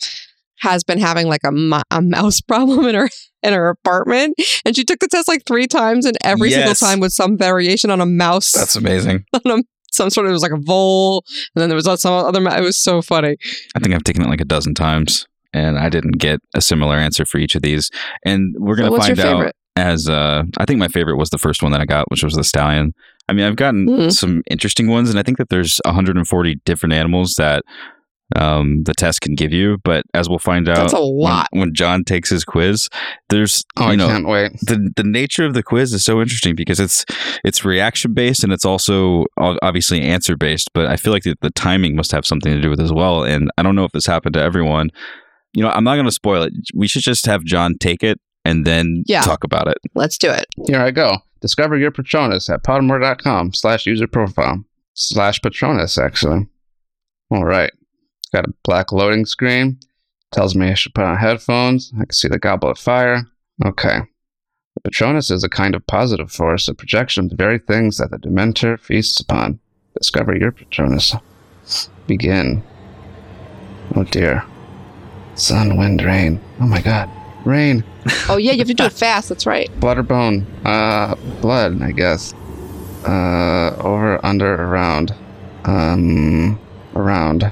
has been having like a, a mouse problem in her in her apartment, and she took the test like three times, and every single time was some variation on a mouse. That's amazing. on a, some sort of it was like a vole, and then there was some other. It was so funny. I think I've taken it like a dozen times, and I didn't get a similar answer for each of these. And we're gonna what's find out favorite? as uh, I think my favorite was the first one that I got, which was the stallion. I mean, I've gotten Mhm. some interesting ones, and I think that there's 140 different animals that um, the test can give you. But as we'll find out, That's a lot. When, John takes his quiz, there's Oh, you I know can't wait. the the nature of the quiz is so interesting because it's it's reaction based and it's also obviously answer based. But I feel like the, the timing must have something to do with it as well. And I don't know if this happened to everyone. You know, I'm not going to spoil it. We should just have John take it and then Yeah. talk about it. Let's do it. Here I go. Discover your Patronus at pottermore.com slash user profile slash Patronus, actually. All right. Got a black loading screen. Tells me I should put on headphones. I can see the goblet of fire. Okay. The Patronus is a kind of positive force, a projection of the very things that the Dementor feasts upon. Discover your Patronus. Begin. Oh dear. Sun, wind, rain. Oh my god. Rain. Oh yeah, you have to do it fast. That's right. Blood or bone? Uh, blood, I guess. Uh, over, under, around. Um, around.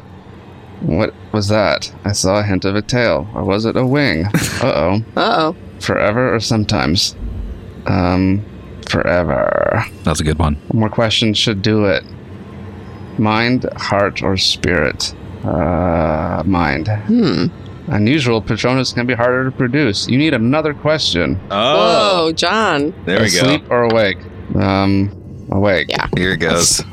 What was that? I saw a hint of a tail. Or was it a wing? Uh oh. Uh oh. Forever or sometimes? Um, forever. That's a good one. One more question should do it. Mind, heart, or spirit? Uh, mind. Hmm. Unusual Patronus can be harder to produce. You need another question. Whoa, John. there we go. Sleep or awake? Um, awake. Yeah. Here it goes.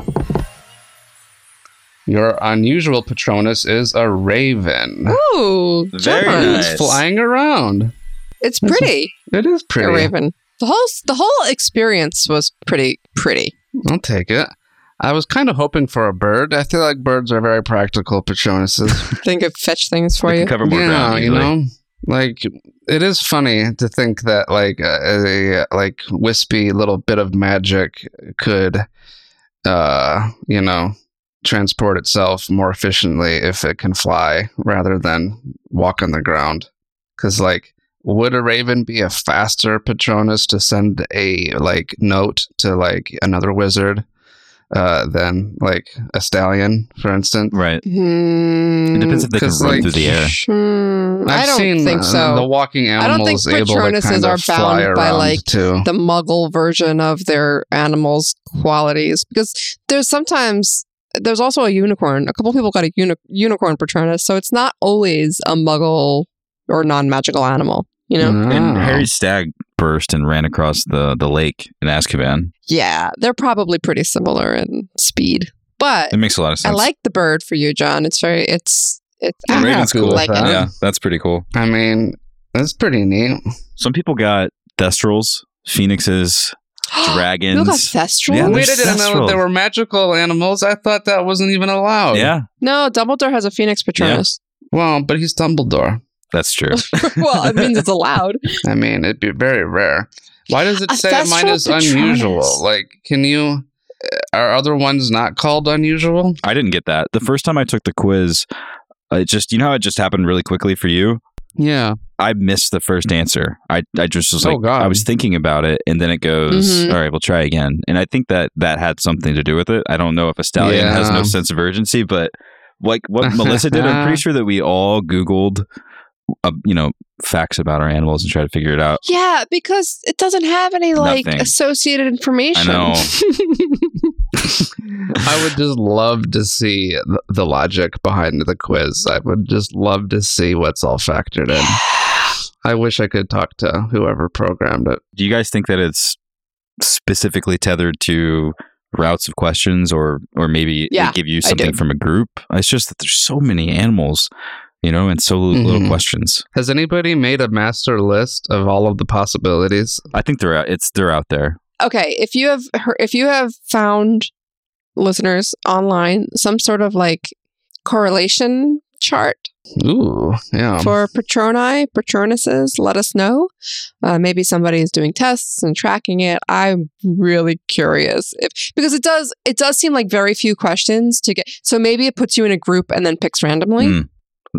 Your unusual Patronus is a raven. Ooh, Very nice. It's flying around. It's pretty. It is A pretty. raven. The whole the whole experience was pretty pretty. I'll take it. I was kind of hoping for a bird. I feel like birds are very practical Patronuses. Think of fetch things for They you. can cover more yeah, ground. you know, like it is funny to think that like a, a like wispy little bit of magic could, uh, you know, transport itself more efficiently if it can fly rather than walk on the ground. Because like, would a raven be a faster Patronus to send a like note to like another wizard? Uh, than like a stallion, for instance. Right. Hmm. It depends if they can run like, through the air. Hmm, I I've don't seen think uh, so. the walking I don't think animals able to Patronuses kind are of fly bound by, like, too. the muggle version of their animals' qualities because there's sometimes there's also a unicorn. A couple people got a uni- unicorn Patronus, so it's not always a muggle or non-magical animal. You know? And Oh. Harry's stag burst and ran across the, the lake in Azkaban. Yeah, they're probably pretty similar in speed, but It makes a lot of sense. I like the bird for you, John. It's very it's it's I'm Raven's cool. Like it. that. Yeah, that's pretty cool. I mean, that's pretty neat. Some people got thestrals, phoenixes, You got dragons. Thestral? Yeah, Wait, there's I didn't know Thestrals. there were magical animals. I thought that wasn't even allowed. yeah, No, Dumbledore has a Phoenix Patronus. Well, but he's Dumbledore. that's true. well, it means it's allowed. I mean, it'd be very rare. Why does it A say mine Thestral is unusual? Like, can you? uh, Are other ones not called unusual? I didn't get that. The first time I took the quiz, it just, you know how it just happened really quickly for you? Yeah. I missed the first answer. I, I just was Oh, like, God. I was thinking about it, and then it goes, Mhm. all right, we'll try again. And I think that that had something to do with it. I don't know if a stallion has no sense of urgency, but like what Melissa did, I'm pretty sure that we all Googled uh, you know, facts about our animals and try to figure it out. Yeah, because it doesn't have any like Nothing. associated information. know. I would just love to see the logic behind the quiz. I would just love to see what's all factored in. I wish I could talk to whoever programmed it. Do you guys think that it's specifically tethered to routes of questions, or or maybe Yeah, they give you something from a group? It's just that there's so many animals, you know, and so little Mhm. questions. Has anybody made a master list of all of the possibilities? I think they're out. It's they're out there. okay, if you have heard, if you have found listeners online some sort of like correlation chart Ooh, yeah. for Patroni, Patronuses, let us know. Uh, maybe somebody is doing tests and tracking it. I'm really curious if because it does it does seem like very few questions to get. So maybe it puts you in a group and then picks randomly. Mm,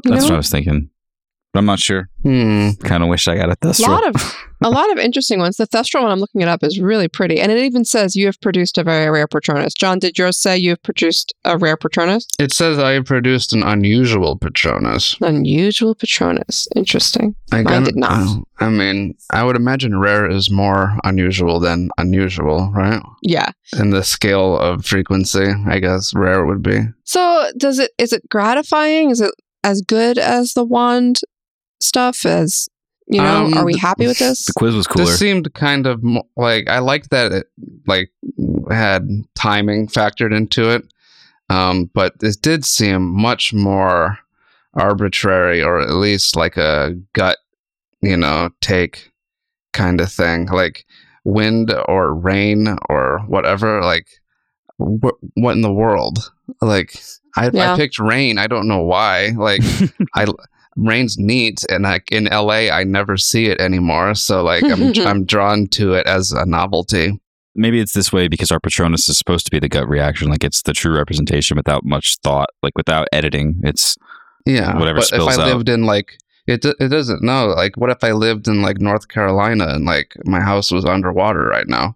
you That's what? I was thinking. But I'm not sure. Hmm. Kind of wish I got a Thestral. a thestral. lot of a lot of interesting ones. The Thestral one I'm looking it up is really pretty, and it even says you have produced a very rare Patronus. John, did yours say you have produced a rare Patronus? It says I have produced an unusual Patronus. Unusual Patronus. Interesting. I Mine did not. I mean, I would imagine rare is more unusual than unusual, right? Yeah. In the scale of frequency, I guess rare would be. So does it is it gratifying? Is it as good as the wand stuff? As you know, Um, are we happy with this? the quiz was cooler. This seemed kind of mo- like I liked that it like had timing factored into it, um, but this did seem much more arbitrary, or at least like a gut, you know, take kind of thing, like wind or rain or whatever. Like, wh- what in the world? Like, I, Yeah. I picked rain. I don't know why. Like, I rain's neat and like in LA I never see it anymore so like I'm I'm drawn to it as a novelty. Maybe it's this way because our Patronus is supposed to be the gut reaction, like it's the true representation without much thought, like without editing. It's Yeah. Whatever but if I out. lived in like it it doesn't know like what if I lived in like North Carolina and like my house was underwater right now?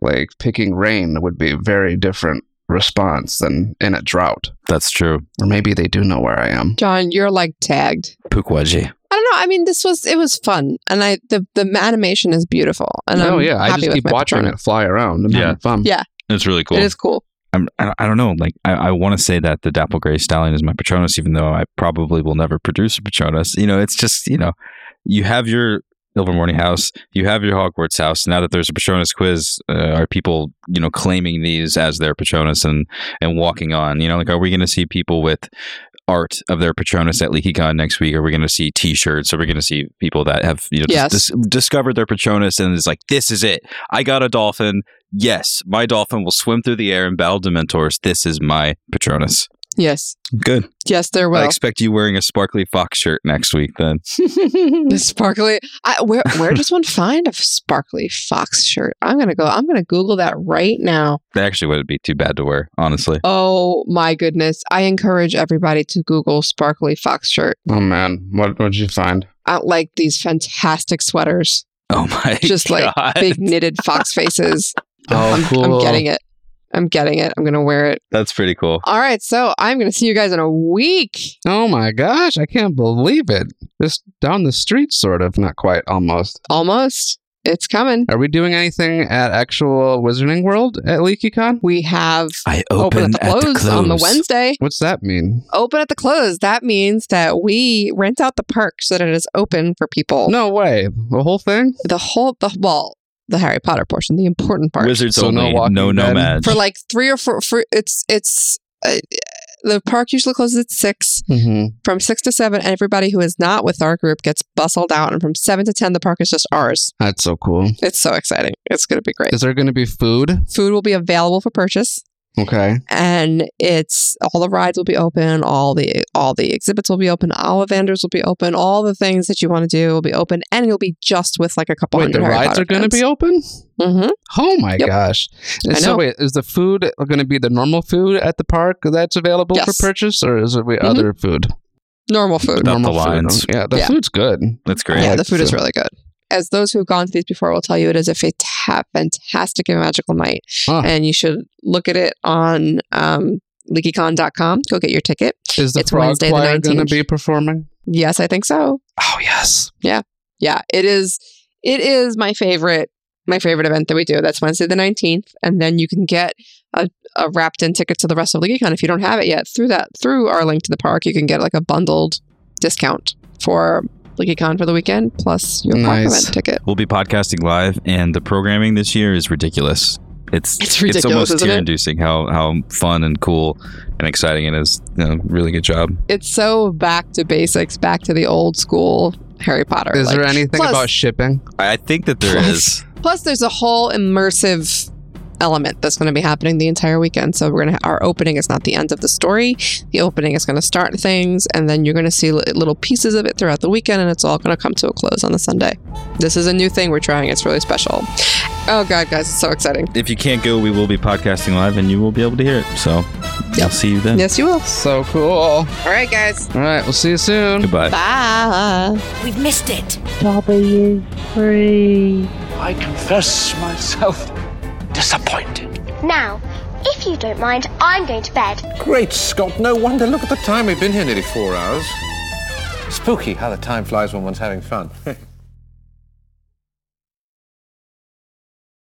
Like picking rain would be very different response than in a drought. that's true. Or maybe they do know where I am. John, you're like tagged. Pukwudgie. I don't know. I mean, this was it was fun, and I the the animation is beautiful. And oh I'm yeah, I just keep watching Patronus. it fly around. I'm Yeah. fun. Yeah. It's really cool. It is cool. I'm, I, I don't know. Like, I, I want to say that the Dapple Gray Stallion is my Patronus, even though I probably will never produce a Patronus. You know, it's just, you know, you have your Ilvermorny house, you have your Hogwarts house. Now that there's a Patronus quiz, uh, are people, you know, claiming these as their Patronus and, and walking on? You know, like, are we going to see people with art of their Patronus at LeakyCon next week? Are we going to see T-shirts? Are we going to see people that have, you know, dis- Yes. dis- discovered their Patronus and is like, this is it. I got a dolphin. Yes, my dolphin will swim through the air and battle Dementors. This is my Patronus. Yes, Good. yes, there will. I expect you wearing a sparkly fox shirt next week then. the sparkly. I, where where does one find a sparkly fox shirt? I'm gonna go. I'm gonna Google that right now. That actually wouldn't be too bad to wear, honestly. Oh my goodness! I encourage everybody to Google sparkly fox shirt. Oh man, what what'd you find? I like these fantastic sweaters, Oh my just like big knitted fox faces. Oh, I'm, cool. I'm getting it. I'm getting it. I'm gonna wear it. That's pretty cool. All right, so I'm gonna see you guys in a week. Oh my gosh, I can't believe it. Just down the street, sort of. Not quite, almost. Almost. It's coming. Are we doing anything at actual Wizarding World at LeakyCon? We have I open, open at the close on the Wednesday. What's that mean? Open at the close. That means that we rent out the park so that it is open for people. No way. The whole thing? The whole the well, the Harry Potter portion, the important part. Wizards So no only, Walking no No-Majs. for like three or four. For it's it's uh, the park usually closes at six. Mm-hmm. From six to seven, everybody who is not with our group gets bustled out, and from seven to ten, the park is just ours. That's so cool. It's so exciting. It's going to be great. Is there going to be food? Food will be available for purchase. Okay. and it's all the rides will be open all the all the exhibits will be open all the vendors will be open all the things that you want to do will be open and you'll be just with like a couple Wait, the hundred Harry rides Potter are going to be open? mm-hmm. Oh my Yep. gosh. And I so know. wait, is the food going to be the normal food at the park that's available Yes. for purchase or is it we Mhm. other food? normal food Without the normal food. lines. Yeah, the Yeah. food's good. That's great. yeah the food is really good as those who've gone to these before will tell you it is a fata- fantastic and magical night Huh. and you should look at it on um leakycon.com go get your ticket Is the It's Frog Wednesday the Choir going to be performing? Yes, I think so. Oh yes. Yeah, Yeah. it is. It is my favorite. My favorite event that we do. That's Wednesday the nineteenth, and then you can get a, a wrapped in ticket to the rest of LeakyCon if you don't have it yet. Through that, through our link to the park, you can get like a bundled discount for LeakyCon for the weekend plus your park Nice. event ticket. We'll be podcasting live, and the programming this year is ridiculous. It's It's ridiculous, It's almost tear-inducing how how fun and cool and exciting it is. You know, really good job. It's so back to basics, back to the old school Harry Potter. Is Like, there anything plus- about shipping? I think that there Plus- is. Plus, there's a whole immersive element that's going to be happening the entire weekend. So we're gonna our opening is not the end of the story. The opening is going to start things, and then you're going to see little pieces of it throughout the weekend, and it's all going to come to a close on the Sunday. This is a new thing we're trying. It's really special. Oh god, guys, it's so exciting. If you can't go, we will be podcasting live, and you will be able to hear it. So, I'll see you then. Yes, you will. So cool. All right, guys. All right, we'll see you soon. Goodbye. Bye. We've missed it. W free. I confess myself disappointed. Now, if you don't mind, I'm going to bed. Great Scott, no wonder. Look at the time. We've been here nearly four hours. Spooky how the time flies when one's having fun.